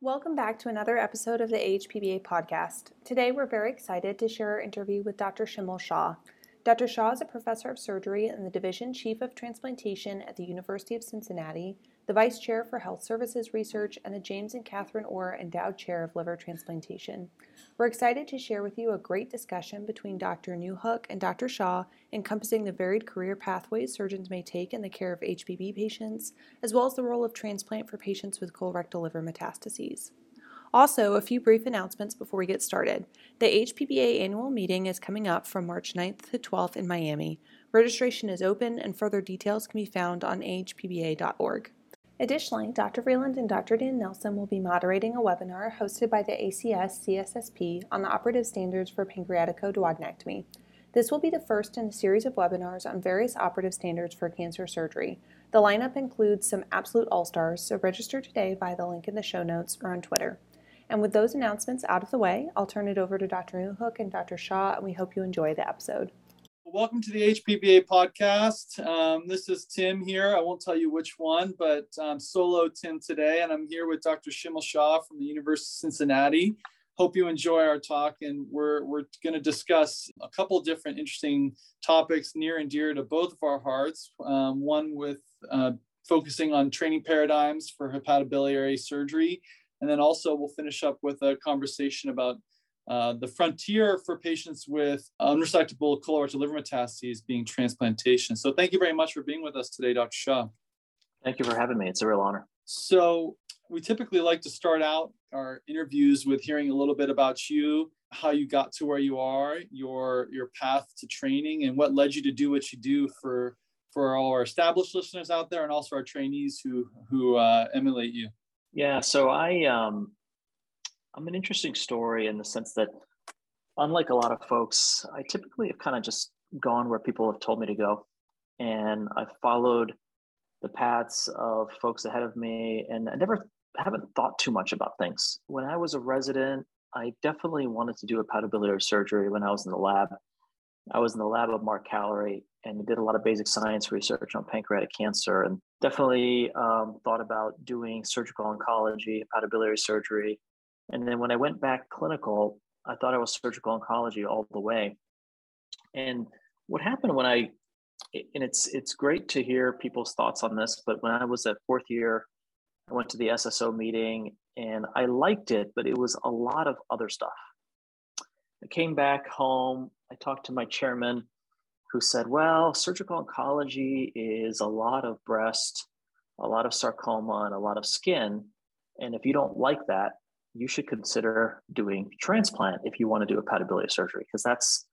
Welcome back to another episode of the AHPBA podcast. Today, we're very excited to share our interview with Dr. Shimul Shah. Dr. Shah is a professor of surgery and the Division Chief of Transplantation at the University of Cincinnati, the Vice Chair for Health Services Research, and the James and Catherine Orr Endowed Chair of Liver Transplantation. We're excited to share with you a great discussion between Dr. Newhook and Dr. Shah encompassing the varied career pathways surgeons may take in the care of HPB patients, as well as the role of transplant for patients with colorectal liver metastases. Also, a few brief announcements before we get started. The HPBA annual meeting is coming up from March 9th to 12th in Miami. Registration is open and further details can be found on ahpba.org. Additionally, Dr. Vreeland and Dr. Dan Nelson will be moderating a webinar hosted by the ACS CSSP on the operative standards for pancreaticoduodenectomy. This will be the first in a series of webinars on various operative standards for cancer surgery. The lineup includes some absolute all stars, so register today via the link in the show notes or on Twitter. And with those announcements out of the way, I'll turn it over to Dr. Newhook and Dr. Shah, and we hope you enjoy the episode. Welcome to the HPBA podcast. Um, this is Tim here. I won't tell you which one, but um, solo Tim today, and I'm here with Dr. Shimul Shah from the University of Cincinnati. Hope you enjoy our talk, and we're we're going to discuss a couple different interesting topics near and dear to both of our hearts. Um, one with uh, focusing on training paradigms for hepatobiliary surgery, and then also we'll finish up with a conversation about uh, the frontier for patients with unresectable colorectal liver metastases being transplantation. So thank you very much for being with us today, Dr. Shah. Thank you for having me. It's a real honor. So we typically like to start out our interviews with hearing a little bit about you, how you got to where you are, your your path to training, and what led you to do what you do for for all our established listeners out there, and also our trainees who who uh, emulate you. Yeah. So I um, I'm an interesting story in the sense that, unlike a lot of folks, I typically have kind of just gone where people have told me to go. And I've followed the paths of folks ahead of me, and I never haven't thought too much about things. When I was a resident, I definitely wanted to do a hepatobiliary surgery when I was in the lab. I was in the lab of Mark Callery and did a lot of basic science research on pancreatic cancer and definitely um, thought about doing surgical oncology, hepatobiliary surgery, and then when I went back clinical, I thought I was surgical oncology all the way. And what happened when I, and it's it's great to hear people's thoughts on this, but when I was at fourth year, I went to the SSO meeting and I liked it, but it was a lot of other stuff. I came back home, I talked to my chairman who said, well, surgical oncology is a lot of breast, a lot of sarcoma, and a lot of skin. And if you don't like that, you should consider doing transplant if you want to do a hepatobiliary surgery, because that's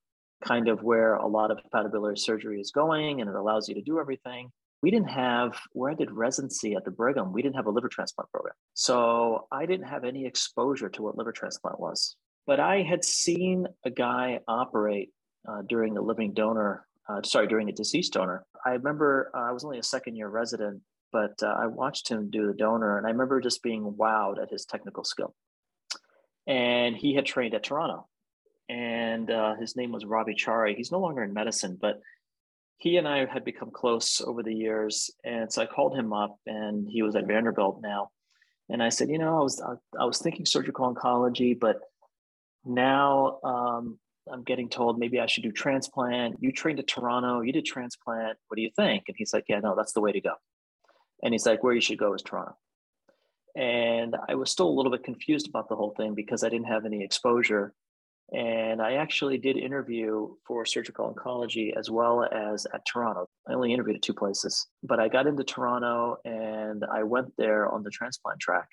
kind of where a lot of hepatobiliary surgery is going and it allows you to do everything. We didn't have, where I did residency at the Brigham, we didn't have a liver transplant program. So I didn't have any exposure to what liver transplant was. But I had seen a guy operate uh, during a living donor, uh, sorry, during a deceased donor. I remember uh, I was only a second year resident, but uh, I watched him do the donor and I remember just being wowed at his technical skill and he had trained at Toronto. And uh, his name was Ravi Chari. He's no longer in medicine, but he and I had become close over the years. And so I called him up, and he was at Vanderbilt now. And I said, you know, I was I was thinking surgical oncology, but now um, I'm getting told maybe I should do transplant. You trained at Toronto, you did transplant. What do you think? And he's like, yeah, no, that's the way to go. And he's like, where you should go is Toronto. And I was still a little bit confused about the whole thing because I didn't have any exposure. And I actually did interview for surgical oncology as well as at Toronto. I only interviewed at two places, but I got into Toronto and I went there on the transplant track,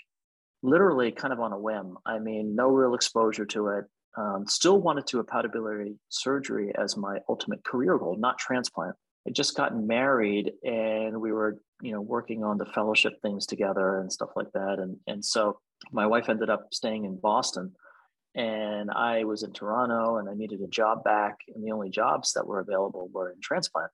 literally kind of on a whim. I mean, no real exposure to it. Um, still wanted to a hepatobiliary surgery as my ultimate career goal, not transplant. I just gotten married and we were you know working on the fellowship things together and stuff like that. And and so my wife ended up staying in boston and i was in toronto and i needed a job back and the only jobs that were available were in transplant.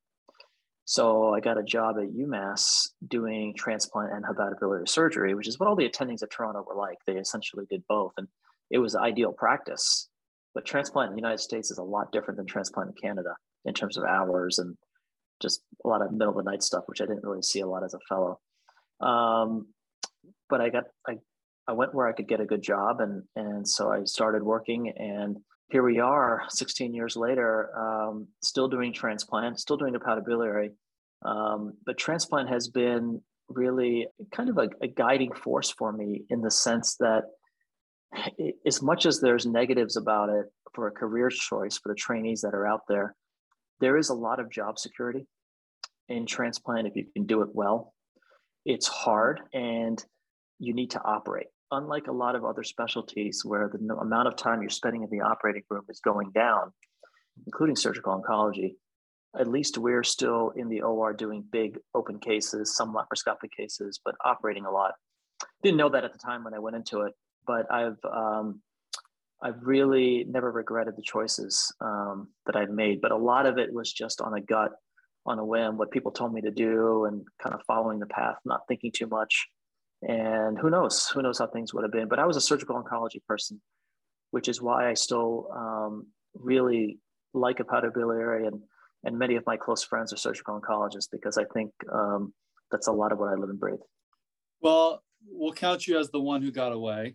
So i got a job at umass doing transplant and hepatobiliary surgery which is what all the attendings at toronto were like. They essentially did both and it was ideal practice. But transplant in the united states is a lot different than transplant in canada in terms of hours and just a lot of middle of the night stuff, which I didn't really see a lot as a fellow. Um, but I got I I went where I could get a good job, and and so I started working, and here we are, 16 years later, um, still doing transplant, still doing hepatobiliary. Um, but transplant has been really kind of a, a guiding force for me in the sense that as much as there's negatives about it for a career choice for the trainees that are out there, there is a lot of job security in transplant if you can do it well. It's hard and you need to operate unlike a lot of other specialties where the amount of time you're spending in the operating room is going down, including surgical oncology, at least we're still in the OR doing big open cases, some laparoscopic cases, but operating a lot. Didn't know that at the time when I went into it, but I've um, I've really never regretted the choices um, that I've made. But a lot of it was just on a gut, on a whim, what people told me to do, and kind of following the path, not thinking too much. And who knows? Who knows how things would have been? But I was a surgical oncology person, which is why I still um, really like hepatobiliary and and many of my close friends are surgical oncologists because I think um, that's a lot of what I live and breathe. Well, we'll count you as the one who got away,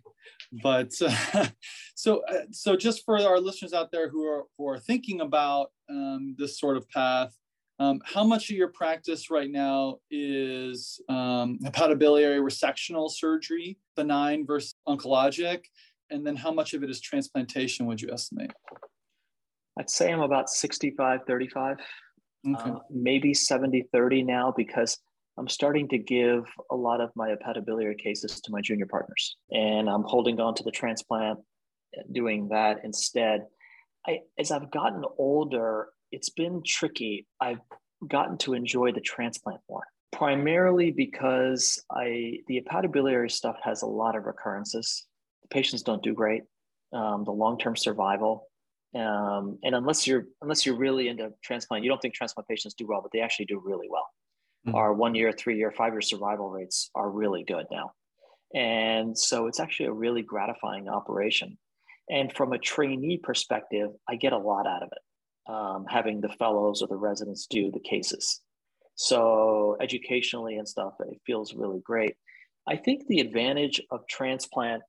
but uh, so uh, so just for our listeners out there who are who are thinking about um, this sort of path, um, how much of your practice right now is um, hepatobiliary resectional surgery, benign versus oncologic? And then how much of it is transplantation, would you estimate? I'd say I'm about 65 35, okay. uh, maybe 70 30 now because I'm starting to give a lot of my hepatobiliary cases to my junior partners. And I'm holding on to the transplant, doing that instead. I, as I've gotten older, it's been tricky. I've gotten to enjoy the transplant more, primarily because I the hepatobiliary stuff has a lot of recurrences. The patients don't do great. Um, the long term survival, um, and unless you're unless you're really into transplant, you don't think transplant patients do well, but they actually do really well. Mm-hmm. Our one year, three year, five year survival rates are really good now, and so it's actually a really gratifying operation. And from a trainee perspective, I get a lot out of it um, having the fellows or the residents do the cases. So educationally and stuff, it feels really great. I think the advantage of transplant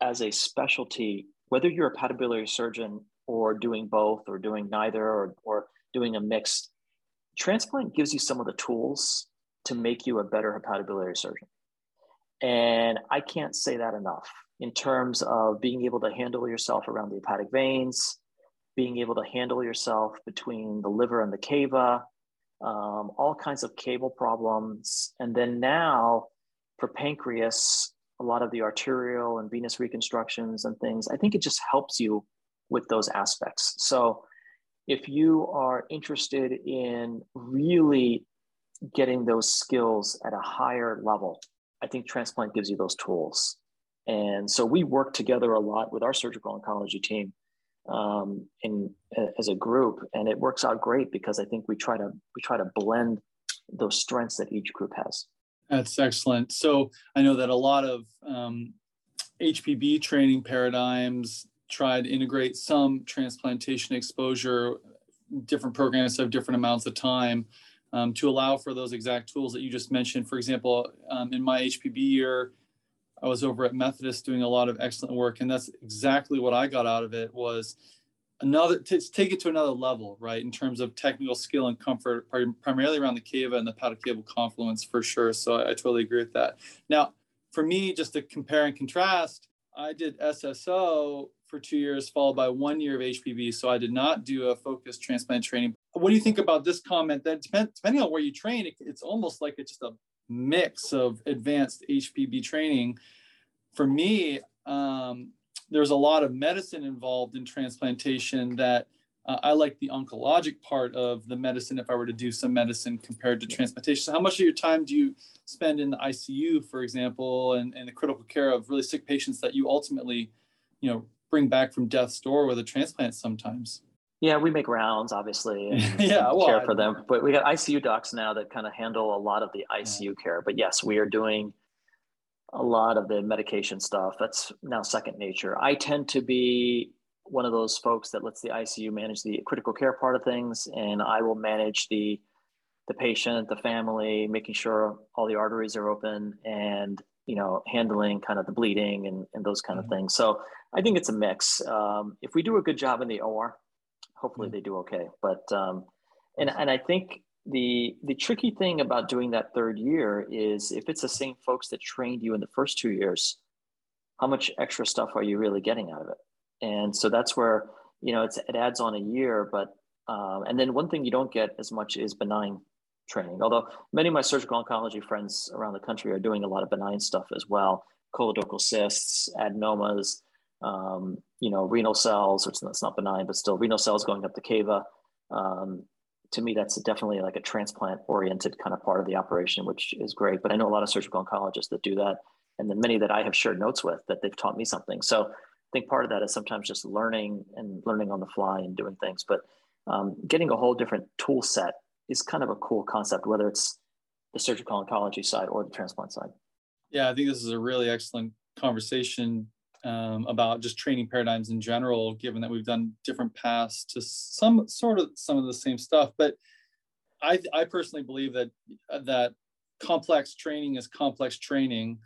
as a specialty, whether you're a hepatobiliary surgeon or doing both or doing neither or, or doing a mix, transplant gives you some of the tools to make you a better hepatobiliary surgeon. And I can't say that enough in terms of being able to handle yourself around the hepatic veins, being able to handle yourself between the liver and the cava, um, all kinds of caval problems. And then now for pancreas, a lot of the arterial and venous reconstructions and things, I think it just helps you with those aspects. So if you are interested in really getting those skills at a higher level, I think transplant gives you those tools. And so we work together a lot with our surgical oncology team um, in as a group, and it works out great because I think we try to we try to blend those strengths that each group has. That's excellent. So I know that a lot of um, HPB training paradigms try to integrate some transplantation exposure, different programs have different amounts of time um, to allow for those exact tools that you just mentioned. For example, um, in my HPB year, I was over at Methodist doing a lot of excellent work, and that's exactly what I got out of it was another to take it to another level, right? In terms of technical skill and comfort, primarily around the cava and the hepatocaval confluence for sure. So I, I totally agree with that. Now, for me, just to compare and contrast, I did SSO for two years, followed by one year of HPB. So I did not do a focused transplant training. What do you think about this comment? That depend, depending on where you train, it, it's almost like it's just a mix of advanced HPB training. For me, um, there's a lot of medicine involved in transplantation that uh, I like the oncologic part of the medicine if I were to do some medicine compared to transplantation. So how much of your time do you spend in the ICU, for example, and, and the critical care of really sick patients that you ultimately, you know, bring back from death's door with a transplant sometimes? Yeah, we make rounds, obviously, and yeah, well, care for them. But we got ICU docs now that kind of handle a lot of the ICU yeah. care. But yes, we are doing a lot of the medication stuff. That's now second nature. I tend to be one of those folks that lets the ICU manage the critical care part of things, and I will manage the the patient, the family, making sure all the arteries are open, and you know, handling kind of the bleeding and, and those kind mm-hmm. of things. So I think it's a mix. Um, if we do a good job in the OR, hopefully mm-hmm. they do okay. But um, and and I think the the tricky thing about doing that third year is if it's the same folks that trained you in the first two years, how much extra stuff are you really getting out of it? And so that's where you know it's it adds on a year, but um, and then one thing you don't get as much is benign training. Although many of my surgical oncology friends around the country are doing a lot of benign stuff as well, colorectal cysts, adenomas, um, you know, renal cells, which that's not benign, but still renal cells going up the cava. Um, to me, that's definitely like a transplant oriented kind of part of the operation, which is great. But I know a lot of surgical oncologists that do that. And then many that I have shared notes with that they've taught me something. So I think part of that is sometimes just learning and learning on the fly and doing things. But um, getting a whole different tool set is kind of a cool concept, whether it's the surgical oncology side or the transplant side. Yeah, I think this is a really excellent conversation um, about just training paradigms in general, given that we've done different paths to some sort of some of the same stuff. But I, I personally believe that that complex training is complex training,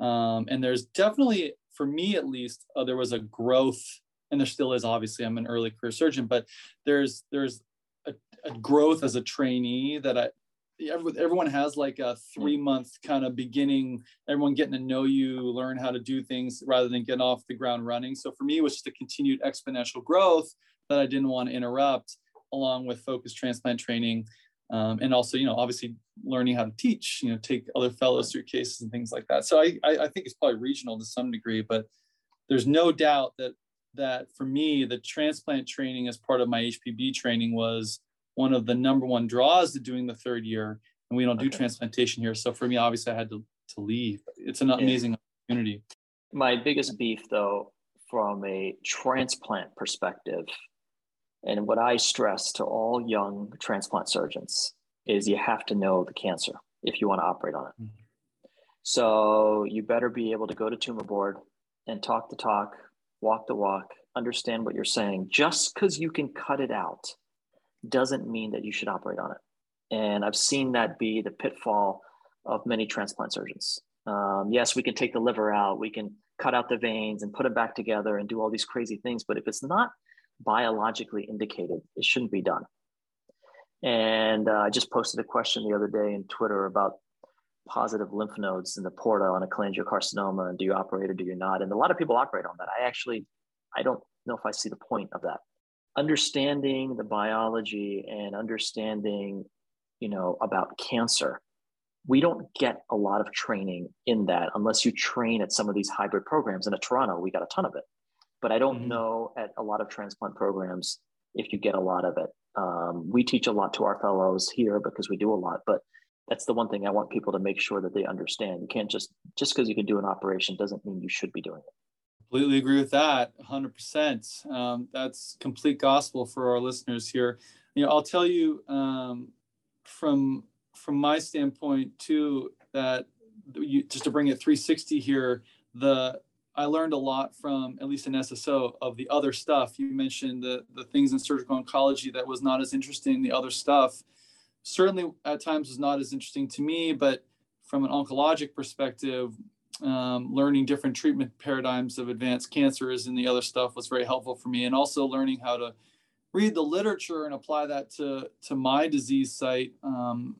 um, and there's definitely, for me at least, uh, there was a growth, and there still is. Obviously, I'm an early career surgeon, but there's there's a, a growth as a trainee that I everyone has like a three month kind of beginning everyone getting to know you learn how to do things rather than getting off the ground running. So for me it was just a continued exponential growth that i didn't want to interrupt along with focused transplant training um, and also you know obviously learning how to teach you know take other fellows through cases and things like that. So I, I, I think it's probably regional to some degree but there's no doubt that that for me the transplant training as part of my hpb training was one of the number one draws to doing the third year and we don't do okay. transplantation here so for me obviously i had to, to leave it's an amazing yeah. opportunity my biggest beef though from a transplant perspective and what i stress to all young transplant surgeons is you have to know the cancer if you want to operate on it mm-hmm. so you better be able to go to tumor board and talk the talk walk the walk understand what you're saying just because you can cut it out doesn't mean that you should operate on it. And I've seen that be the pitfall of many transplant surgeons. Um, yes, we can take the liver out, we can cut out the veins and put them back together and do all these crazy things, but if it's not biologically indicated, it shouldn't be done. And uh, I just posted a question the other day in Twitter about positive lymph nodes in the porta on a cholangiocarcinoma and do you operate or do you not? And a lot of people operate on that. I actually, I don't know if I see the point of that understanding the biology and understanding you know about cancer we don't get a lot of training in that unless you train at some of these hybrid programs and at toronto we got a ton of it but i don't mm-hmm. know at a lot of transplant programs if you get a lot of it um, we teach a lot to our fellows here because we do a lot but that's the one thing i want people to make sure that they understand you can't just just because you can do an operation doesn't mean you should be doing it Completely agree with that, 100%. Um, that's complete gospel for our listeners here. You know, I'll tell you um, from from my standpoint too that you, just to bring it 360 here, the I learned a lot from at least an SSO of the other stuff. You mentioned the the things in surgical oncology that was not as interesting. The other stuff certainly at times was not as interesting to me, but from an oncologic perspective, um, learning different treatment paradigms of advanced cancers and the other stuff was very helpful for me and also learning how to read the literature and apply that to to my disease site um,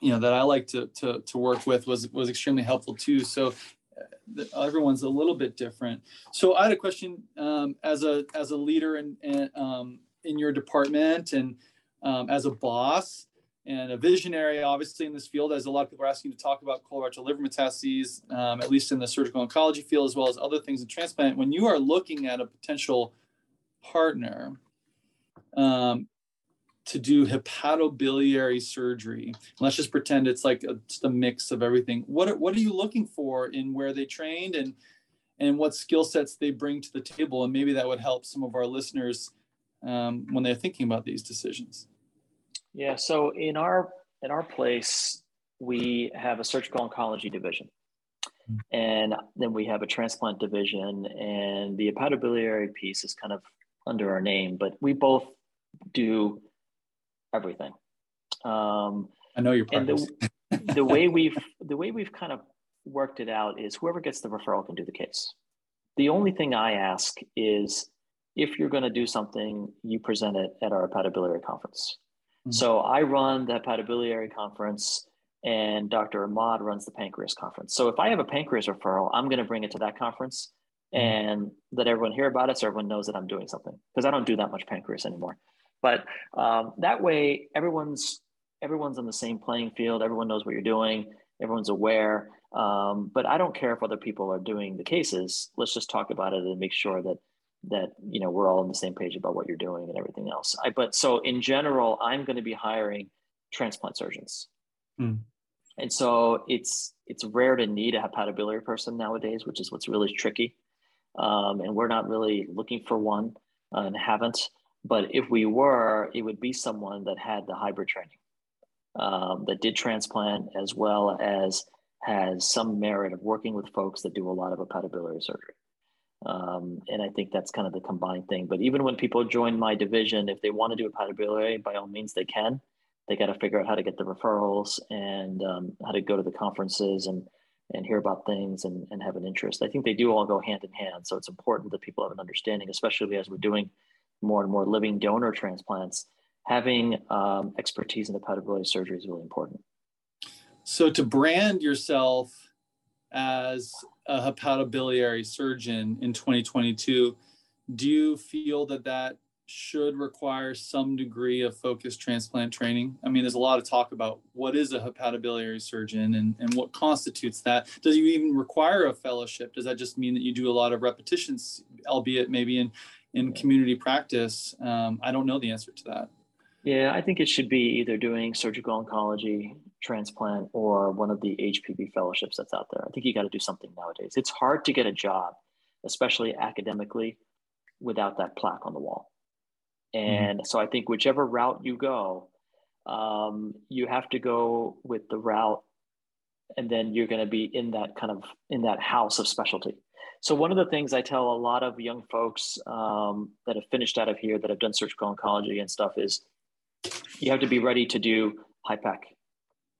you know that i like to, to to work with was was extremely helpful too. So uh, everyone's a little bit different. So i had a question um, as a as a leader in in, um, in your department and um, as a boss and a visionary, obviously, in this field, as a lot of people are asking to talk about colorectal liver metastases, um, at least in the surgical oncology field, as well as other things in transplant. When you are looking at a potential partner um, to do hepatobiliary surgery, let's just pretend it's like a, just a mix of everything. What are, what are you looking for in where they trained and and what skill sets they bring to the table? And maybe that would help some of our listeners um, when they're thinking about these decisions. Yeah. So in our in our place, we have a surgical oncology division, hmm. and then we have a transplant division, and the hepatobiliary piece is kind of under our name, but we both do everything. Um, I know you're. And the, the way we've the way we've kind of worked it out is whoever gets the referral can do the case. The only thing I ask is if you're going to do something, you present it at our hepatobiliary conference. Mm-hmm. So I run the hepatobiliary conference and Dr. Ahmad runs the pancreas conference. So if I have a pancreas referral, I'm going to bring it to that conference mm-hmm. and let everyone hear about it so everyone knows that I'm doing something because I don't do that much pancreas anymore. But um, that way, everyone's everyone's on the same playing field. Everyone knows what you're doing. Everyone's aware. Um, but I don't care if other people are doing the cases. Let's just talk about it and make sure that that you know we're all on the same page about what you're doing and everything else. I, but so in general, I'm going to be hiring transplant surgeons. Hmm. And so it's it's rare to need a hepatobiliary person nowadays, which is what's really tricky. Um, and we're not really looking for one uh, and haven't. But if we were, it would be someone that had the hybrid training, um, that did transplant as well as has some merit of working with folks that do a lot of hepatobiliary surgery. Um, and I think that's kind of the combined thing. But even when people join my division, if they want to do hepatobiliary, by all means they can. They got to figure out how to get the referrals and um, how to go to the conferences and and hear about things and, and have an interest. I think they do all go hand in hand. So it's important that people have an understanding, especially as we're doing more and more living donor transplants, having um, expertise in hepatobiliary surgery is really important. So to brand yourself as a hepatobiliary surgeon in 2022, do you feel that that should require some degree of focused transplant training? I mean, there's a lot of talk about what is a hepatobiliary surgeon and, and what constitutes that. Does you even require a fellowship? Does that just mean that you do a lot of repetitions, albeit maybe in in community practice? Um, I don't know the answer to that. Yeah, I think it should be either doing surgical oncology, transplant, or one of the HPB fellowships that's out there. I think you got to do something nowadays. It's hard to get a job, especially academically, without that plaque on the wall. Mm-hmm. And mm-hmm. so I think whichever route you go, um, you have to go with the route, and then you're going to be in that kind of in that house of specialty. So one of the things I tell a lot of young folks um, that have finished out of here that have done surgical oncology and stuff is you have to be ready to do HIPEC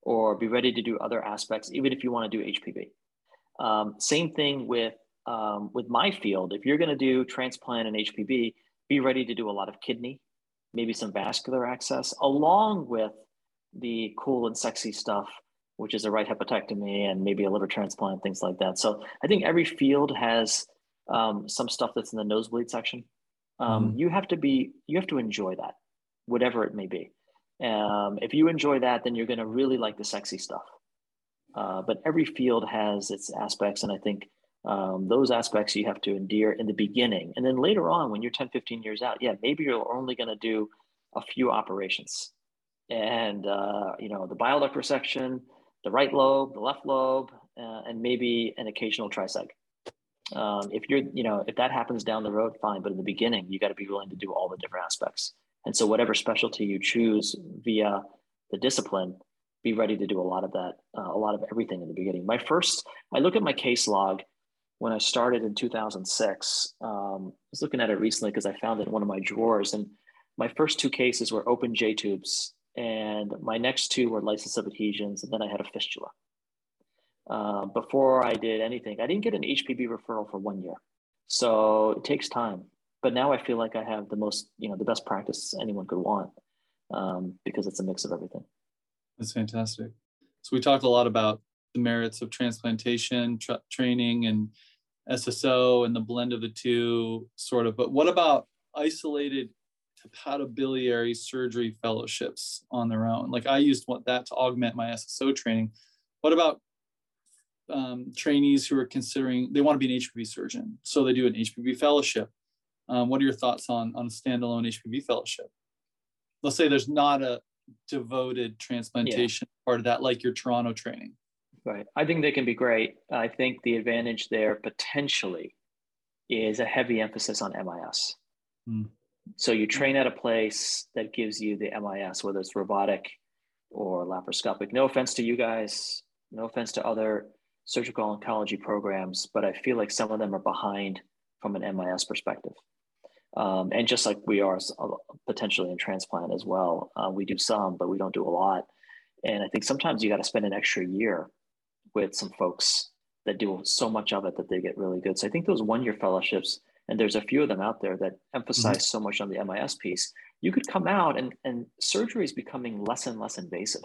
or be ready to do other aspects, even if you want to do HPB. Um, same thing with um, with my field. If you're going to do transplant and HPB, be ready to do a lot of kidney, maybe some vascular access, along with the cool and sexy stuff which is a right hepatectomy and maybe a liver transplant, things like that. So I think every field has um, some stuff that's in the nosebleed section. Um, mm-hmm. You have to be, you have to enjoy that, whatever it may be. Um, if you enjoy that, then you're going to really like the sexy stuff. Uh, but every field has its aspects, and I think um, those aspects you have to endear in the beginning, and then later on, when you're 10, 15 years out, yeah, maybe you're only going to do a few operations, and uh, you know the bile resection, the right lobe, the left lobe, uh, and maybe an occasional triseg. Um, if you're, you know, if that happens down the road, fine. But in the beginning, you got to be willing to do all the different aspects. And so, whatever specialty you choose via the discipline, be ready to do a lot of that, uh, a lot of everything in the beginning. My first, I look at my case log when I started in 2006. Um, I was looking at it recently because I found it in one of my drawers, and my first two cases were open J tubes and my next two were lysis of adhesions, and then I had a fistula. Uh, before I did anything, I didn't get an HPB referral for one year, so it takes time. But now I feel like I have the most, you know, the best practice anyone could want um, because it's a mix of everything. That's fantastic. So we talked a lot about the merits of transplantation tra- training and SSO and the blend of the two, sort of. But what about isolated hepatobiliary surgery fellowships on their own. Like I used that to augment my SSO training. What about um, trainees who are considering they want to be an HPB surgeon, so they do an HPB fellowship? Um, what are your thoughts on on standalone HPB fellowship? Let's say there's not a devoted transplantation yeah. part of that, like your Toronto training. Right. I think they can be great. I think the advantage there potentially is a heavy emphasis on MIS. Hmm. So you train at a place that gives you the MIS, whether it's robotic or laparoscopic. No offense to you guys, no offense to other surgical oncology programs, but I feel like some of them are behind from an MIS perspective. Um, and just like we are potentially in transplant as well, uh, we do some, but we don't do a lot. And I think sometimes you got to spend an extra year with some folks that do so much of it that they get really good. So I think those one year fellowships, and there's a few of them out there that emphasize mm-hmm. so much on the MIS piece. You could come out and, and surgery is becoming less and less invasive.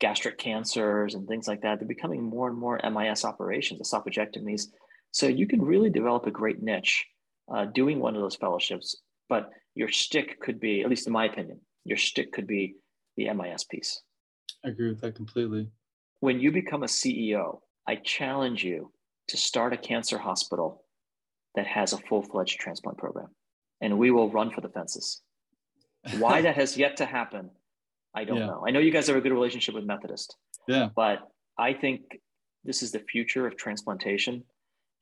Gastric cancers and things like that, they're becoming more and more MIS operations, esophagectomies. So you can really develop a great niche uh, doing one of those fellowships, but your stick could be, at least in my opinion, your stick could be the MIS piece. I agree with that completely. When you become a CEO, I challenge you to start a cancer hospital that has a full fledged transplant program, and we will run for the fences. Why that has yet to happen, I don't yeah. know. I know you guys have a good relationship with Methodist. Yeah. But I think this is the future of transplantation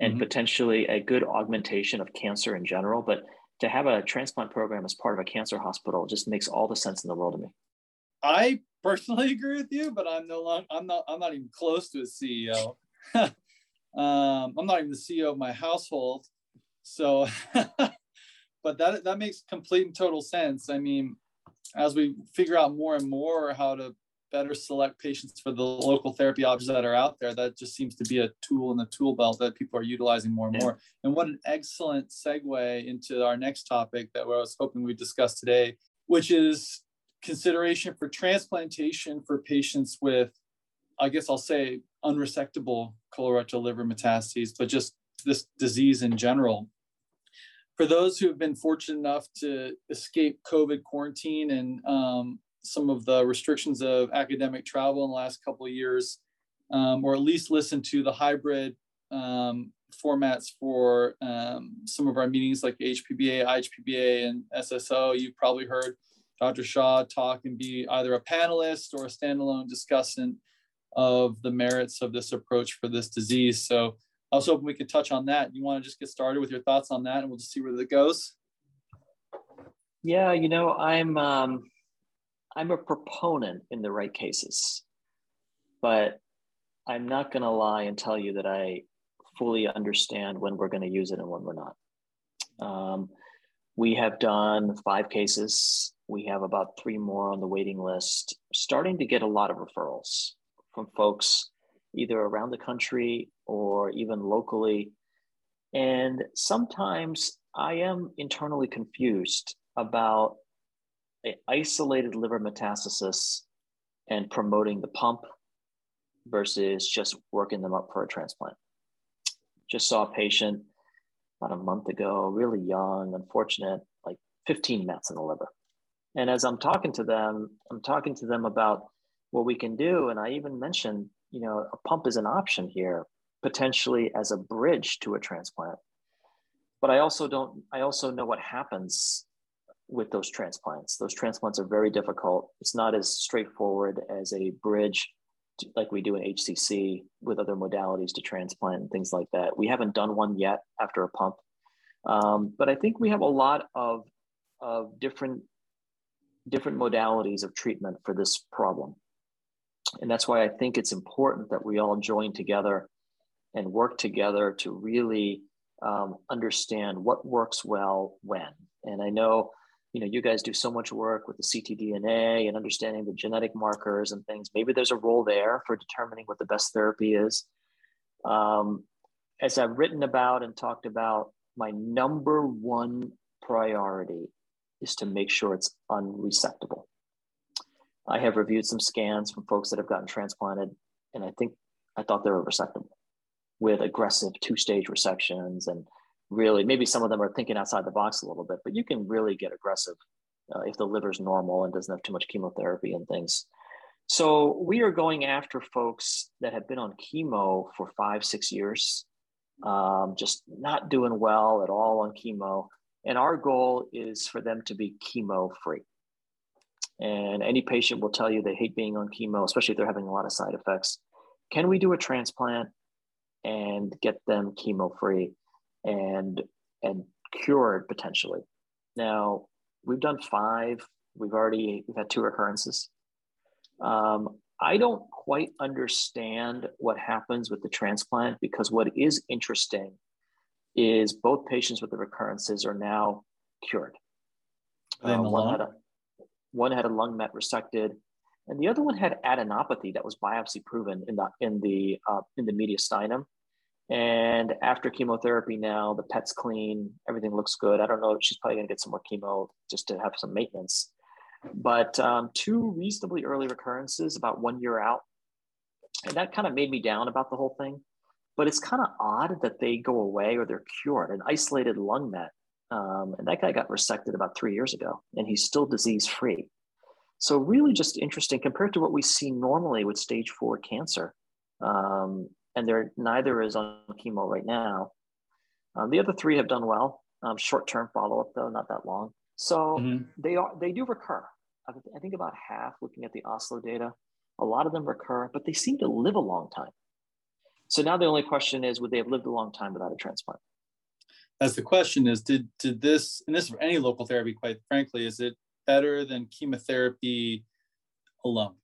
and mm-hmm. potentially a good augmentation of cancer in general. But to have a transplant program as part of a cancer hospital just makes all the sense in the world to me. I personally agree with you, but I'm no longer I'm not I'm not even close to a CEO. um, I'm not even the CEO of my household. So but that that makes complete and total sense. I mean, as we figure out more and more how to better select patients for the local therapy options that are out there. That just seems to be a tool in the tool belt that people are utilizing more and yeah. more. And what an excellent segue into our next topic that I was hoping we'd discuss today, which is consideration for transplantation for patients with, I guess I'll say, unresectable colorectal liver metastases, but just this disease in general. For those who have been fortunate enough to escape COVID quarantine and um, some of the restrictions of academic travel in the last couple of years, um, or at least listen to the hybrid um, formats for um, some of our meetings like HPBA, IHPBA, and SSO. You've probably heard Dr. Shah talk and be either a panelist or a standalone discussant of the merits of this approach for this disease. So I was hoping we could touch on that. You want to just get started with your thoughts on that and we'll just see where that goes? Yeah, you know, I'm um, I'm a proponent in the right cases, but I'm not going to lie and tell you that I fully understand when we're going to use it and when we're not. Um, we have done five cases. We have about three more on the waiting list, starting to get a lot of referrals from folks either around the country or even locally. And sometimes I am internally confused about isolated liver metastasis and promoting the pump versus just working them up for a transplant. Just saw a patient about a month ago, really young, unfortunate, like 15 mets in the liver. And as I'm talking to them, I'm talking to them about what we can do. And I even mentioned, you know, a pump is an option here, potentially as a bridge to a transplant. But I also don't, I also know what happens with those transplants. Those transplants are very difficult. It's not as straightforward as a bridge like we do in HCC with other modalities to transplant and things like that. We haven't done one yet after a pump. Um, but I think we have a lot of, of different, different modalities of treatment for this problem. And that's why I think it's important that we all join together and work together to really um, understand what works well when. And I know you know you guys do so much work with the ctdna and understanding the genetic markers and things. Maybe there's a role there for determining what the best therapy is. Um, as i've written about and talked about my number one priority is to make sure it's unresectable. I have reviewed some scans from folks that have gotten transplanted and i think i thought they were resectable with aggressive two-stage resections and really maybe some of them are thinking outside the box a little bit but you can really get aggressive uh, if the liver's normal and doesn't have too much chemotherapy and things. So we are going after folks that have been on chemo for five six years um, just not doing well at all on chemo. And our goal is for them to be chemo free. And any patient will tell you they hate being on chemo especially if they're having a lot of side effects. Can we do a transplant and get them chemo free and and cured potentially. Now we've done five. We've already we've had two recurrences. Um, I don't quite understand what happens with the transplant because what is interesting is both patients with the recurrences are now cured. Uh, one, had a, one had a lung met resected, and the other one had adenopathy that was biopsy proven in the in the uh, in the mediastinum And after chemotherapy, now the pet's clean, everything looks good. I don't know, she's probably gonna get some more chemo just to have some maintenance. But um, two reasonably early recurrences, about one year out. And that kind of made me down about the whole thing. But it's kind of odd that they go away or they're cured. An isolated lung met, um, and that guy got resected about three years ago, and he's still disease free. So really, just interesting compared to what we see normally with stage four cancer. Um, and they're neither is on chemo right now. Um, the other three have done well. Um, short-term follow-up though, not that long. So mm-hmm. they are they do recur. I think about half, looking at the Oslo data, a lot of them recur, but they seem to live a long time. So now the only question is, would they have lived a long time without a transplant? As the question is, did did this, and this for any local therapy, quite frankly, is it better than chemotherapy alone?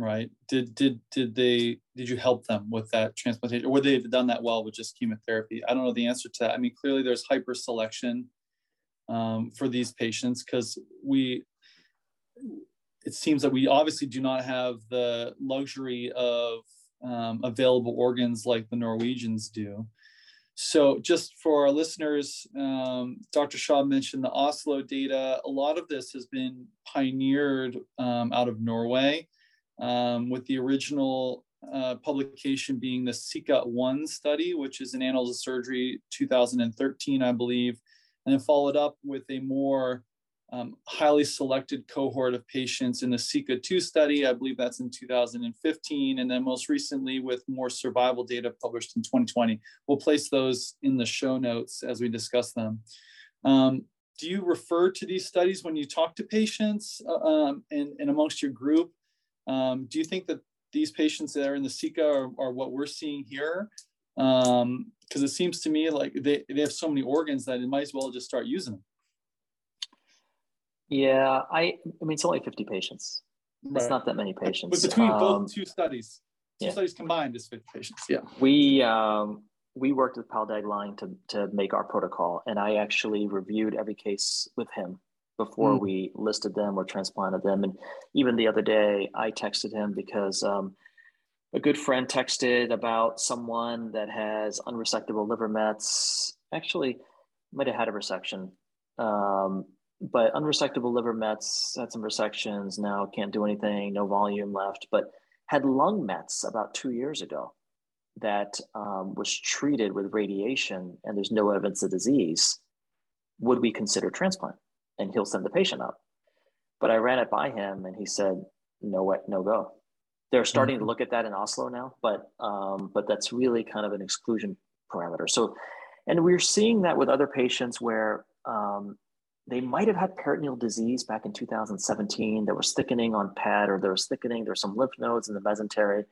Right? Did did did they did you help them with that transplantation, or would they have done that well with just chemotherapy? I don't know the answer to that. I mean, clearly there's hyper selection um, for these patients because we it seems that we obviously do not have the luxury of um, available organs like the Norwegians do. So, just for our listeners, um, Dr. Shah mentioned the Oslo data. A lot of this has been pioneered um, out of Norway, um, with the original uh, publication being the SECA 1 study, which is in Annals of Surgery 2013, I believe, and then followed up with a more um, highly selected cohort of patients in the SECA 2 study. I believe that's in 2015. And then most recently with more survival data published in 2020. We'll place those in the show notes as we discuss them. Um, do you refer to these studies when you talk to patients uh, um, and, and, amongst your group? Um, do you think that these patients that are in the SECA are, are what we're seeing here? Because um, it seems to me like they, they have so many organs that it might as well just start using them. Yeah, I I mean it's only 50 patients. Right. It's not that many patients. But between um, both two studies, two yeah. studies combined is 50 patients. Yeah. We um, we worked with Pål-Dag Line to to make our protocol, and I actually reviewed every case with him before mm. we listed them or transplanted them. And even the other day, I texted him because um, a good friend texted about someone that has unresectable liver mets. Actually, might have had a resection. Um, but unresectable liver mets had some resections now can't do anything no volume left but had lung mets about two years ago that um, was treated with radiation and there's no evidence of disease would we consider transplant and he'll send the patient up but i ran it by him and he said no way no go they're starting mm-hmm. to look at that in oslo now but um, but that's really kind of an exclusion parameter so and we're seeing that with other patients where um, they might have had peritoneal disease back in 2017. There was thickening on PET or there was thickening, there were some lymph nodes in the mesentery.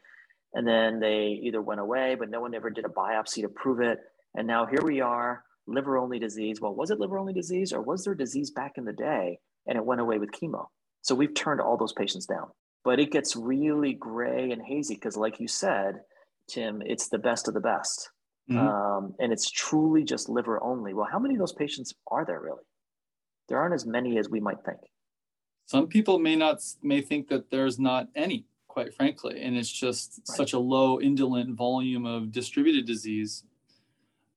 And then they either went away, but no one ever did a biopsy to prove it. And now here we are, liver only disease. Well, was it liver only disease or was there disease back in the day and it went away with chemo? So we've turned all those patients down. But it gets really gray and hazy because, like you said, Tim, it's the best of the best. Mm-hmm. Um, and it's truly just liver only. Well, how many of those patients are there really? there aren't as many as we might think. Some people may not may think that there's not any, quite frankly, and it's just right. such a low indolent volume of distributed disease.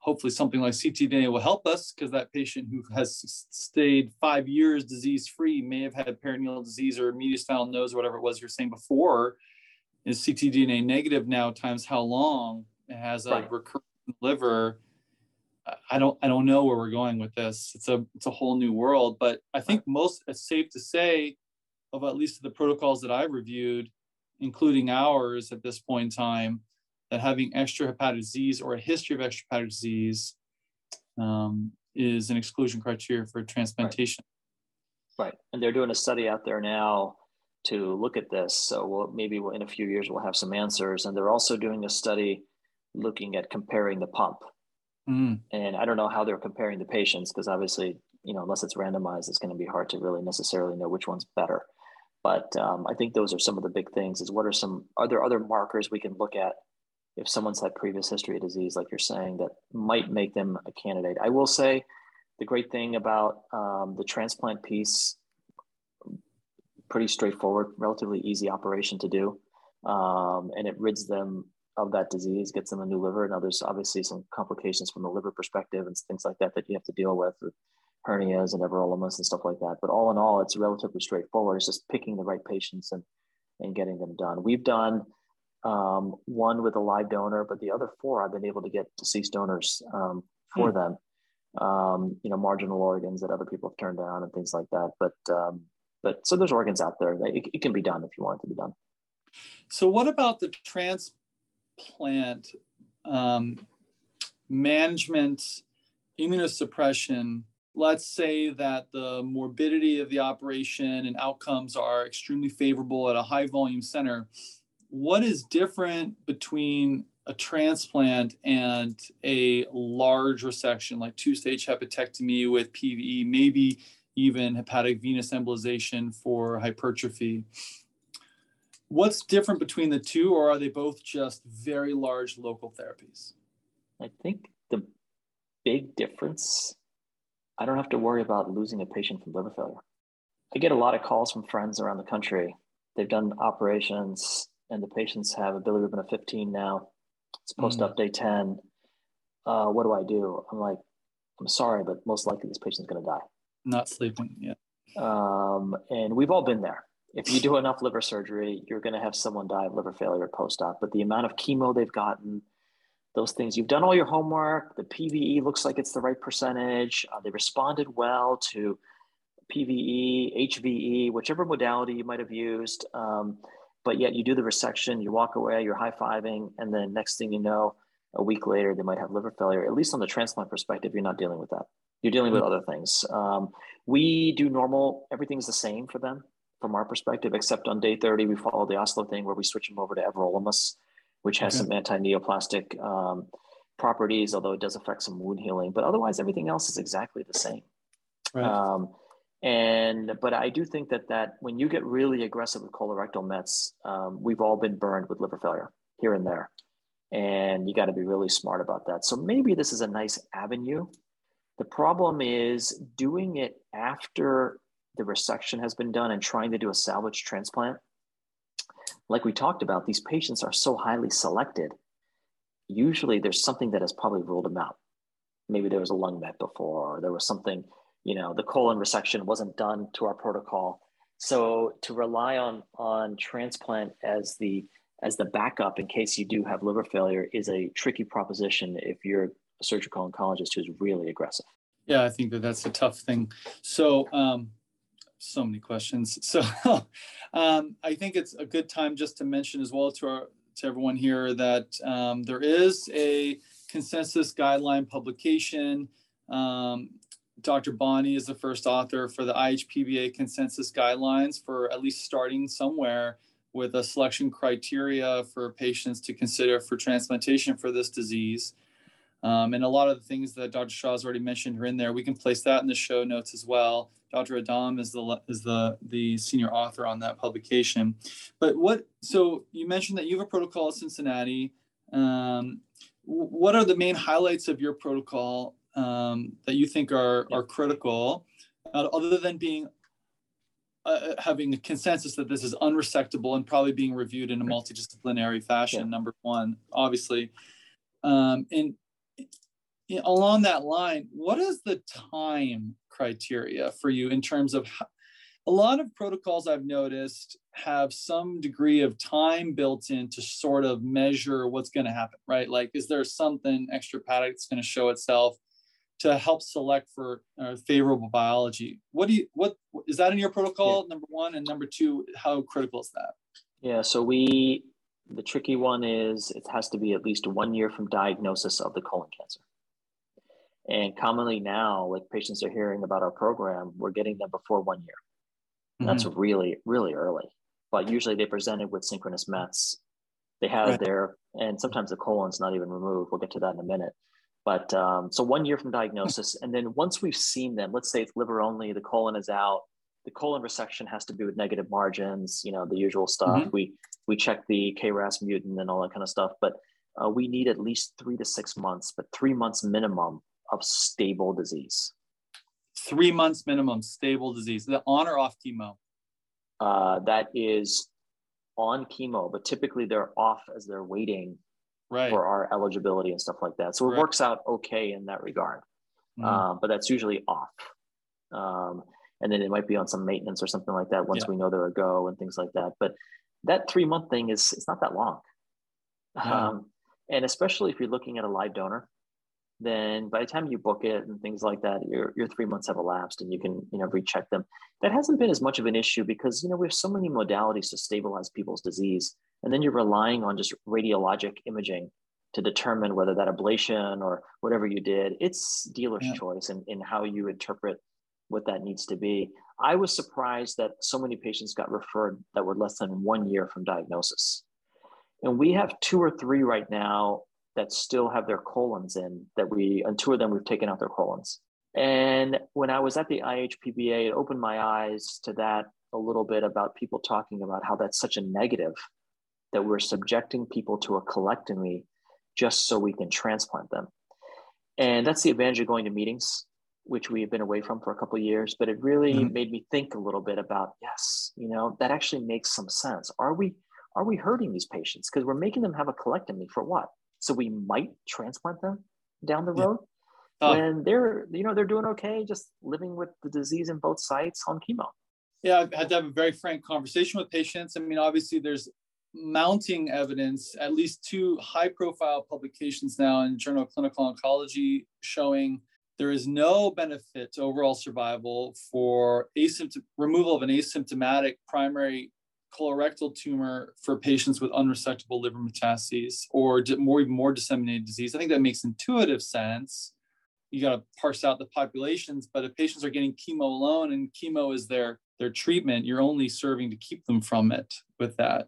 Hopefully, something like ctDNA will help us because that patient who has stayed five years disease free may have had peritoneal disease or mediastinal nodes or whatever it was you're saying before is ctDNA negative now times how long it has a right. recurrent liver I don't I don't know where we're going with this. It's a it's a whole new world. But I think most it's safe to say of at least the protocols that I've reviewed, including ours at this point in time, that having extrahepatic disease or a history of extrahepatic disease um, is an exclusion criteria for transplantation. Right. right. And they're doing a study out there now to look at this. So we'll, maybe we'll, in a few years we'll have some answers. And they're also doing a study looking at comparing the pump Mm. And I don't know how they're comparing the patients because obviously, you know, unless it's randomized, it's going to be hard to really necessarily know which one's better. But um, I think those are some of the big things. Is what are some are there other markers we can look at if someone's had previous history of disease, like you're saying, that might make them a candidate? I will say the great thing about um, the transplant piece, pretty straightforward, relatively easy operation to do, um, and it rids them of that disease, gets them a new liver. Now, there's obviously some complications from the liver perspective and things like that that you have to deal with, with hernias and everolimus and stuff like that. But all in all, it's relatively straightforward. It's just picking the right patients and and getting them done. We've done um, one with a live donor, but the other four I've been able to get deceased donors um, for hmm. them. Um, you know, marginal organs that other people have turned down and things like that. But um, but so there's organs out there that it, it can be done if you want it to be done. So what about the transplant um, management, immunosuppression? Let's say that the morbidity of the operation and outcomes are extremely favorable at a high volume center what is different between a transplant and a large resection like two stage hepatectomy with PVE, maybe even hepatic venous embolization for hypertrophy? What's different between the two, or are they both just very large local therapies? I think the big difference, I don't have to worry about losing a patient from liver failure. I get a lot of calls from friends around the country. They've done operations and the patients have a bilirubin of 15 now. It's post up mm. day 10. Uh, what do I do? I'm like, I'm sorry, but most likely this patient's going to die. Not sleeping, yeah. Um, and we've all been there. If you do enough liver surgery, you're going to have someone die of liver failure post op. But the amount of chemo they've gotten, those things, you've done all your homework. The PVE looks like it's the right percentage. Uh, they responded well to PVE, HVE, whichever modality you might have used. Um, but yet you do the resection, you walk away, you're high fiving, and then next thing you know, a week later they might have liver failure. At least on the transplant perspective, you're not dealing with that. You're dealing with mm-hmm. other things. Um, we do normal; everything's the same for them from our perspective, except on day 30 we follow the Oslo thing where we switch them over to everolimus, which has okay. some anti-neoplastic um, properties, although it does affect some wound healing. But otherwise, everything else is exactly the same. Right. Um, and but I do think that that when you get really aggressive with colorectal mets, um, we've all been burned with liver failure here and there, and you got to be really smart about that. So maybe this is a nice avenue. The problem is doing it after the resection has been done and trying to do a salvage transplant. Like we talked about, these patients are so highly selected. Usually, there's something that has probably ruled them out. Maybe there was a lung met before, or there was something you know the colon resection wasn't done to our protocol. So to rely on on transplant as the as the backup in case you do have liver failure is a tricky proposition if you're a surgical oncologist who's really aggressive. Yeah i think that that's a tough thing. So um so many questions. So um, i think it's a good time just to mention as well to our to everyone here that um, there is a consensus guideline publication um, Dr. Bonney is the first author for the IHPBA consensus guidelines for at least starting somewhere with a selection criteria for patients to consider for transplantation for this disease. Um, and a lot of the things that Dr. Shah has already mentioned are in there. We can place that in the show notes as well. Dr. Adam is the is the the senior author on that publication. But what? So you mentioned that you have a protocol at Cincinnati. Um, what are the main highlights of your protocol um, that you think are are critical, uh, other than being uh, uh, having a consensus that this is unresectable and probably being reviewed in a multidisciplinary fashion. Yeah. Number one, obviously, um, and along that line, what is the time criteria for you in terms of how, a lot of protocols I've noticed have some degree of time built in to sort of measure what's going to happen, right? Like, is there something extrahepatic that's going to show itself? To help select for uh, favorable biology. What do you what is that in your protocol? Yeah. Number one, and number two, how critical is that? Yeah, so we the tricky one is it has to be at least one year from diagnosis of the colon cancer. And commonly now, like patients are hearing about our program, we're getting them before one year. Mm-hmm. That's really, really early. But usually they presented with synchronous Mets. They have right. their, and sometimes the colon's not even removed. We'll get to that in a minute. But um, so one year from diagnosis, and then once we've seen them, let's say it's liver only, the colon is out. The colon resection has to be with negative margins, you know, the usual stuff. Mm-hmm. We we check the KRAS mutant and all that kind of stuff. But uh, we need at least three to six months, but three months minimum of stable disease. Three months minimum stable disease. The on or off chemo? Uh, that is on chemo, but typically they're off as they're waiting right. for our eligibility and stuff like that. So it Right. works out okay in that regard. Mhm. Um, but that's usually off. Um, and then it might be on some maintenance or something like that once Yeah. we know they're a go and things like that. But that three month thing is it's not that long. Um, and especially if you're looking at a live donor, then by the time you book it and things like that, your, your three months have elapsed and you can, you know, recheck them. That hasn't been as much of an issue because, you know, we have so many modalities to stabilize people's disease. And then you're relying on just radiologic imaging to determine whether that ablation or whatever you did, it's dealer's Yeah. choice in, in how you interpret what that needs to be. I was surprised that so many patients got referred that were less than one year from diagnosis. And we have two or three right now that still have their colons in that we, and two of them we've taken out their colons. And when I was at the IHPBA, it opened my eyes to that a little bit about people talking about how that's such a negative that we're subjecting people to a colectomy just so we can transplant them. And that's the advantage of going to meetings, which we have been away from for a couple of years. But it really Mhm. made me think a little bit about yes, you know, that actually makes some sense. Are we are we hurting these patients because we're making them have a colectomy for what? So we might transplant them down the Yeah. road Oh. when they're you know they're doing okay, just living with the disease in both sites on chemo. Yeah, I've had to have a very frank conversation with patients. I mean, obviously, there's mounting evidence, at least two high profile publications now in Journal of Clinical Oncology showing there is no benefit to overall survival for asymptom- removal of an asymptomatic primary colorectal tumor for patients with unresectable liver metastases or more even more disseminated disease. I think that makes intuitive sense. You got to parse out the populations, but if patients are getting chemo alone and chemo is their their treatment, you're only serving to keep them from it with that.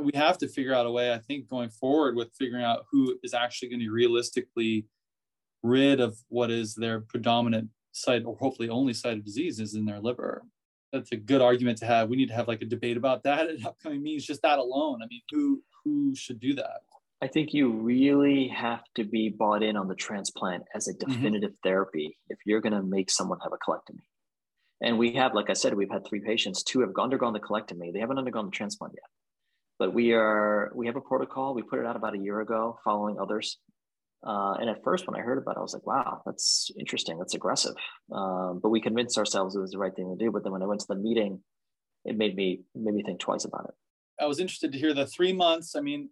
We have to figure out a way, I think, going forward with figuring out who is actually going to realistically rid of what is their predominant site or hopefully only site of disease is in their liver. That's a good argument to have. We need to have like a debate about that at upcoming meetings, just that alone. I mean, who who should do that? I think you really have to be bought in on the transplant as a mm-hmm. definitive therapy if you're going to make someone have a colectomy. And we have, like I said, we've had three patients. Two have undergone the colectomy. They haven't undergone the transplant yet. But we are we have a protocol. We put it out about a year ago, following others. Uh, and at first, when I heard about it, I was like, "Wow, that's interesting. That's aggressive." Um, but we convinced ourselves it was the right thing to do. But then when I went to the meeting, it made me made me think twice about it. I was interested to hear the three months. I mean,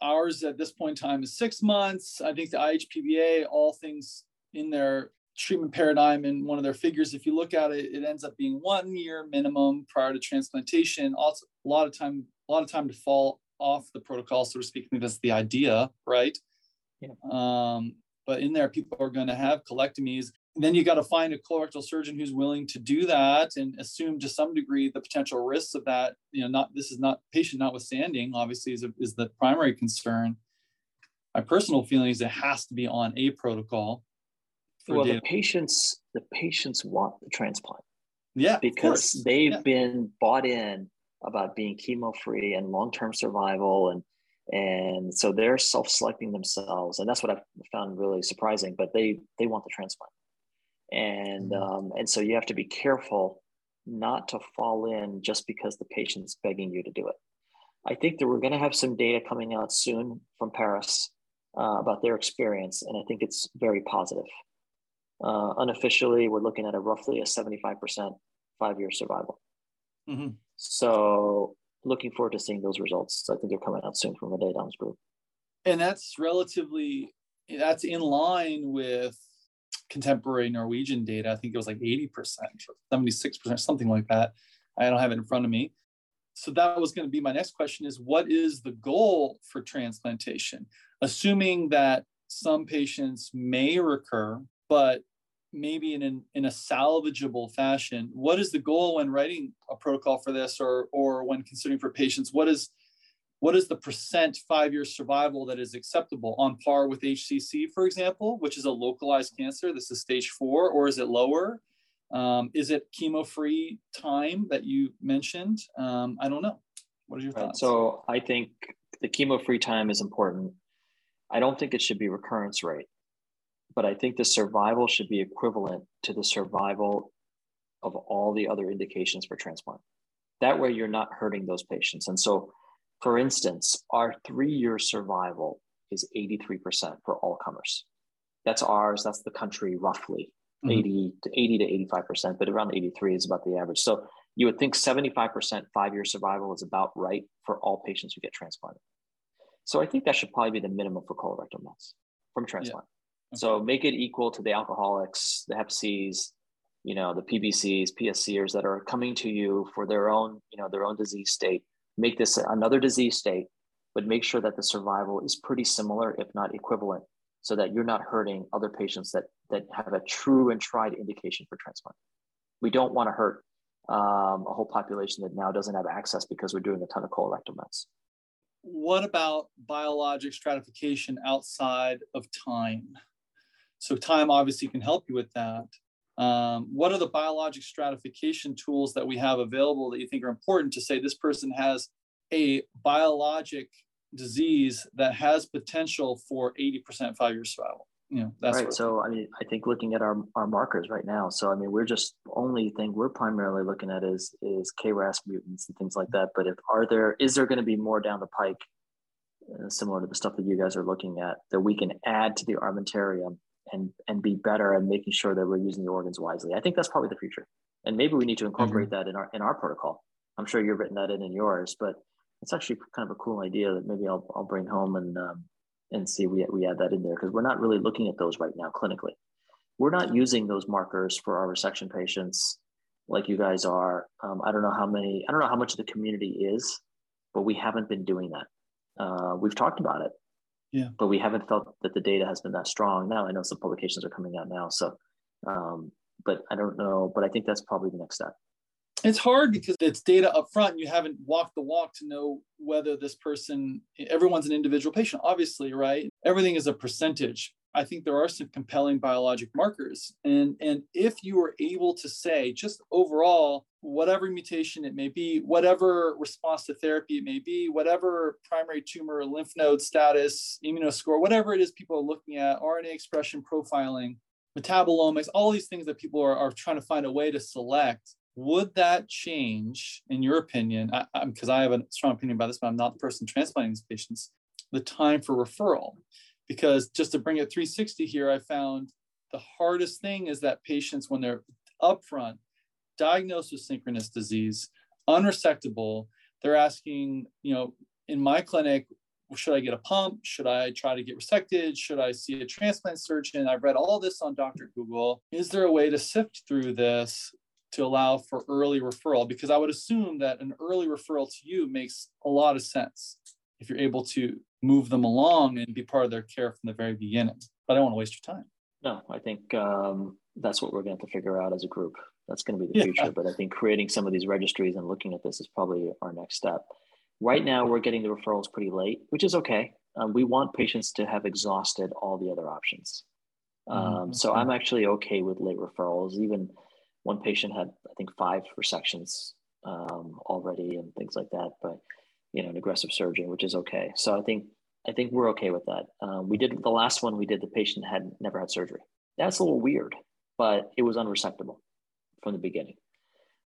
ours at this point in time is six months. I think the IHPBA, all things in their treatment paradigm and one of their figures, if you look at it, it ends up being one year minimum prior to transplantation. Also, a lot of time, a lot of time to fall off the protocol, so to speak. I think that's the idea, right? Yeah. Um, but in there, people are going to have colectomies. And then you got to find a colorectal surgeon who's willing to do that and assume to some degree the potential risks of that. You know, not this is not patient notwithstanding, obviously, is, a, is the primary concern. My personal feeling is it has to be on a protocol. For Well, the patients the patients want the transplant. yeah, because they've Yeah. been bought in about being chemo free and long term survival and and so they're self selecting themselves and that's what I found really surprising. But they they want the transplant, and Mhm. um, and so you have to be careful not to fall in just because the patient's begging you to do it. I think that we're going to have some data coming out soon from Paris uh, about their experience, and I think it's very positive. Uh, unofficially, we're looking at a roughly a 75% five year survival. Mhm. So, looking forward to seeing those results. I think they're coming out soon from the Adam's group. and that's relatively that's in line with contemporary Norwegian data. I think it was like 80% 76%, something like that. I don't have it in front of me. So that was going to be my next question is what is the goal for transplantation? Assuming that some patients may recur, but maybe in an, in a salvageable fashion, what is the goal when writing a protocol for this or or when considering for patients? What is what is the percent five year survival that is acceptable on par with HCC, for example, which is a localized cancer? This is stage four, or is it lower? Um, is it chemo free time that you mentioned? Um, I don't know. What are your Right. thoughts? So, I think the chemo free time is important. I don't think it should be recurrence rate, but I think the survival should be equivalent to the survival of all the other indications for transplant. That way, you're not hurting those patients. And so, for instance, our three year survival is 83% for all comers. That's ours. That's the country roughly, mm-hmm. 80 to 80 to 85%, but around 83 is about the average. So you would think 75% five year survival is about right for all patients who get transplanted. So I think that should probably be the minimum for colorectal mets from transplant. Yeah. So make it equal to the alcoholics, the Hep Cs, you know, the PBCs, PSCers that are coming to you for their own, you know, their own disease state. Make this another disease state, but make sure that the survival is pretty similar, if not equivalent, so that you're not hurting other patients that that have a true and tried indication for transplant. We don't want to hurt um, a whole population that now doesn't have access because we're doing a ton of colorectal mets. What about biologic stratification outside of time? So time obviously can help you with that. Um, what are the biologic stratification tools that we have available that you think are important to say this person has a biologic disease that has potential for 80% five year survival? You know, that's right. So, I mean, I think looking at our, our markers right now. So, I mean, we're just only thing we're primarily looking at is is KRAS mutants and things like that. But if are there is there going to be more down the pike, uh, similar to the stuff that you guys are looking at, that we can add to the armamentarium and and be better at making sure that we're using the organs wisely. I think that's probably the future, and maybe we need to incorporate mm-hmm. that in our in our protocol. I'm sure you've written that in in yours, but it's actually kind of a cool idea that maybe I'll I'll bring home and um, and see we we add that in there because we're not really looking at those right now clinically. We're not using those markers for our resection patients like you guys are. Um, I don't know how many. I don't know how much of the community is, but we haven't been doing that. Uh, we've talked about it, yeah. But we haven't felt that the data has been that strong. Now I know some publications are coming out now. So, um, but I don't know. But I think that's probably the next step. It's hard because it's data up front. And you haven't walked the walk to know whether this person, everyone's an individual patient, obviously, right? Everything is a percentage. I think there are some compelling biologic markers. And, and if you were able to say, just overall, whatever mutation it may be, whatever response to therapy it may be, whatever primary tumor lymph node status, immunoscore, whatever it is people are looking at, RNA expression profiling, metabolomics, all these things that people are, are trying to find a way to select. Would that change, in your opinion? Because I, I have a strong opinion about this, but I'm not the person transplanting these patients. The time for referral, because just to bring it 360 here, I found the hardest thing is that patients, when they're upfront, diagnosed with synchronous disease, unresectable. They're asking, you know, in my clinic, should I get a pump? Should I try to get resected? Should I see a transplant surgeon? I've read all this on Dr. Google. Is there a way to sift through this to allow for early referral? Because I would assume that an early referral to you makes a lot of sense if you're able to move them along and be part of their care from the very beginning. But I don't want to waste your time. No, I think um, that's what we're going to, to figure out as a group. That's going to be the yeah. future. But I think creating some of these registries and looking at this is probably our next step. Right now, we're getting the referrals pretty late, which is okay. Um, we want patients to have exhausted all the other options. Um, mm-hmm. So I'm actually okay with late referrals. Even one patient had, I think, five resections um, already and things like that. But you know, an aggressive surgery, which is okay. So I think I think we're okay with that. Um, we did the last one we did. The patient had never had surgery. That's a little weird, but it was unresectable from the beginning.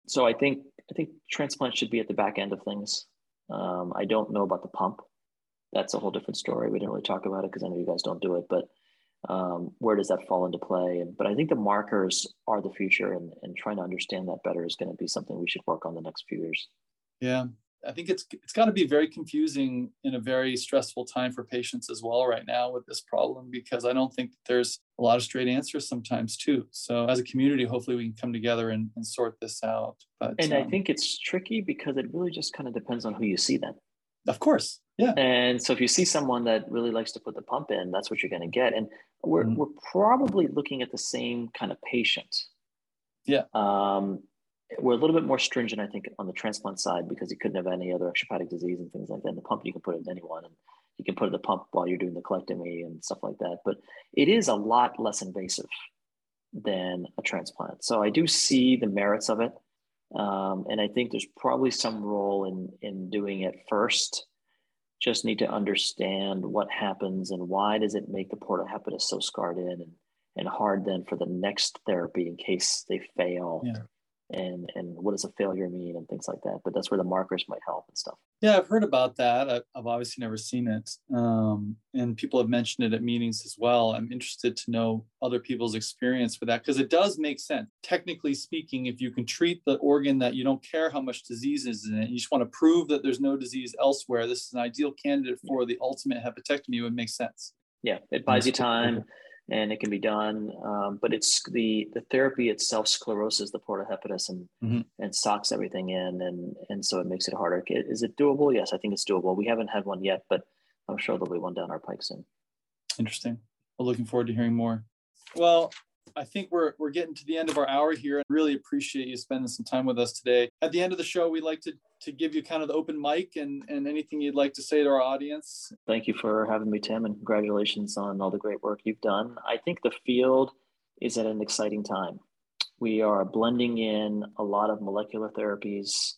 So I think I think transplant should be at the back end of things. Um, I don't know about the pump. That's a whole different story. We didn't really talk about it because I know you guys don't do it, but um, where does that fall into play? But I think the markers are the future, and, and trying to understand that better is going to be something we should work on the next few years. Yeah, I think it's it's got to be very confusing in a very stressful time for patients as well right now with this problem because I don't think there's a lot of straight answers sometimes too. So as a community, hopefully we can come together and, and sort this out. But and um, I think it's tricky because it really just kind of depends on who you see then. Of course, yeah. And so if you see someone that really likes to put the pump in, that's what you're going to get. And we're mm-hmm. we're probably looking at the same kind of patient. Yeah. Um, we're a little bit more stringent, I think, on the transplant side because you couldn't have any other extrahepatic disease and things like that. And the pump you can put it in anyone, and you can put in the pump while you're doing the colectomy and stuff like that. But it is a lot less invasive than a transplant. So I do see the merits of it, um, and I think there's probably some role in in doing it first. Just need to understand what happens and why does it make the porta hepatis so scarred in and and hard then for the next therapy in case they fail. Yeah and and what does a failure mean and things like that. But that's where the markers might help and stuff. Yeah, I've heard about that. I've obviously never seen it, um, and people have mentioned it at meetings as well. I'm interested to know other people's experience with that because it does make sense. Technically speaking, if you can treat the organ that you don't care how much disease is in it, you just want to prove that there's no disease elsewhere. This is an ideal candidate for the ultimate hepatectomy. It would make sense. Yeah, it buys you time and it can be done. Um, but it's the the therapy itself scleroses the porta hepatis and mm-hmm. and socks everything in, and and so it makes it harder. Is it doable? Yes, I think it's doable. We haven't had one yet, but I'm sure there'll be one down our pike soon. Interesting. Well, looking forward to hearing more. Well, I think we're we're getting to the end of our hour here. and really appreciate you spending some time with us today. At the end of the show, we like to to give you kind of the open mic and and anything you'd like to say to our audience. Thank you for having me, Tim, and congratulations on all the great work you've done. I think the field is at an exciting time. We are blending in a lot of molecular therapies.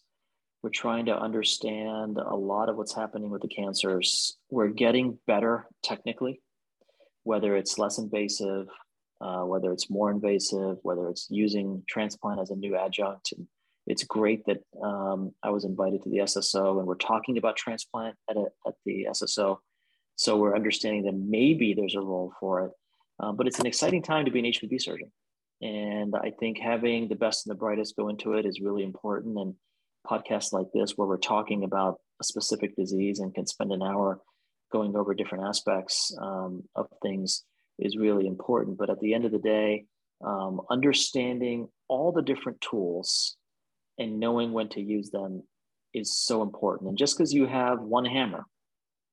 We're trying to understand a lot of what's happening with the cancers. We're getting better technically, whether it's less invasive, uh, whether it's more invasive, whether it's using transplant as a new adjunct. And it's great that um, I was invited to the SSO and we're talking about transplant at, a, at the SSO. So we're understanding that maybe there's a role for it. Um, but it's an exciting time to be an HPB surgeon. And I think having the best and the brightest go into it is really important. And podcasts like this, where we're talking about a specific disease and can spend an hour going over different aspects um, of things, is really important. But at the end of the day, um, understanding all the different tools and knowing when to use them is so important. And just because you have one hammer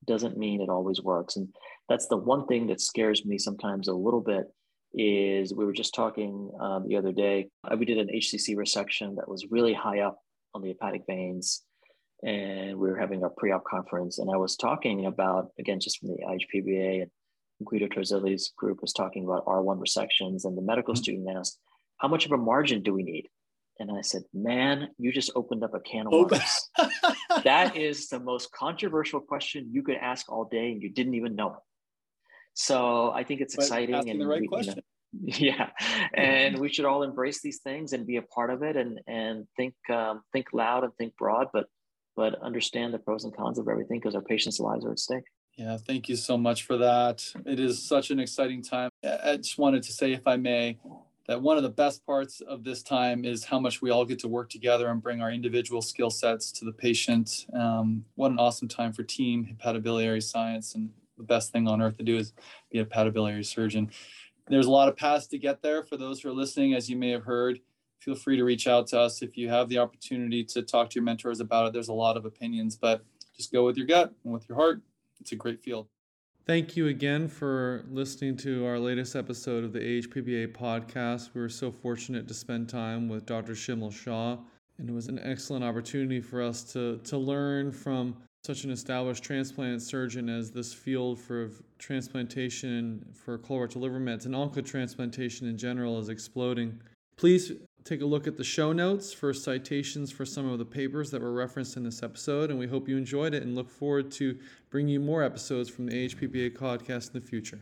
doesn't mean it always works. And that's the one thing that scares me sometimes a little bit is we were just talking um, the other day. Uh, we did an HCC resection that was really high up on the hepatic veins. And we were having a pre-op conference, and I was talking about again just from the IHPBA and Guido Torzilli's group was talking about R1 resections, and the medical mm-hmm. student asked, How much of a margin do we need? And I said, Man, you just opened up a can of worms. that is the most controversial question you could ask all day, and you didn't even know it. So I think it's but exciting. and the right we, question. You know, yeah, and we should all embrace these things and be a part of it, and and think um, think loud and think broad, but but understand the pros and cons of everything because our patients' lives are at stake. Yeah, thank you so much for that. It is such an exciting time. I just wanted to say, if I may, that one of the best parts of this time is how much we all get to work together and bring our individual skill sets to the patient. Um, what an awesome time for team hepatobiliary science. And the best thing on earth to do is be a hepatobiliary surgeon. There's a lot of paths to get there for those who are listening, as you may have heard. Feel free to reach out to us if you have the opportunity to talk to your mentors about it. There's a lot of opinions, but just go with your gut and with your heart it's a great field. Thank you again for listening to our latest episode of the AHPBA podcast. We were so fortunate to spend time with Dr. Shimul Shah, and it was an excellent opportunity for us to, to learn from such an established transplant surgeon as this field for transplantation for colorectal liver mets and oncotransplantation in general is exploding. Please take a look at the show notes for citations for some of the papers that were referenced in this episode, and we hope you enjoyed it and look forward to bringing you more episodes from the AHPBA podcast in the future.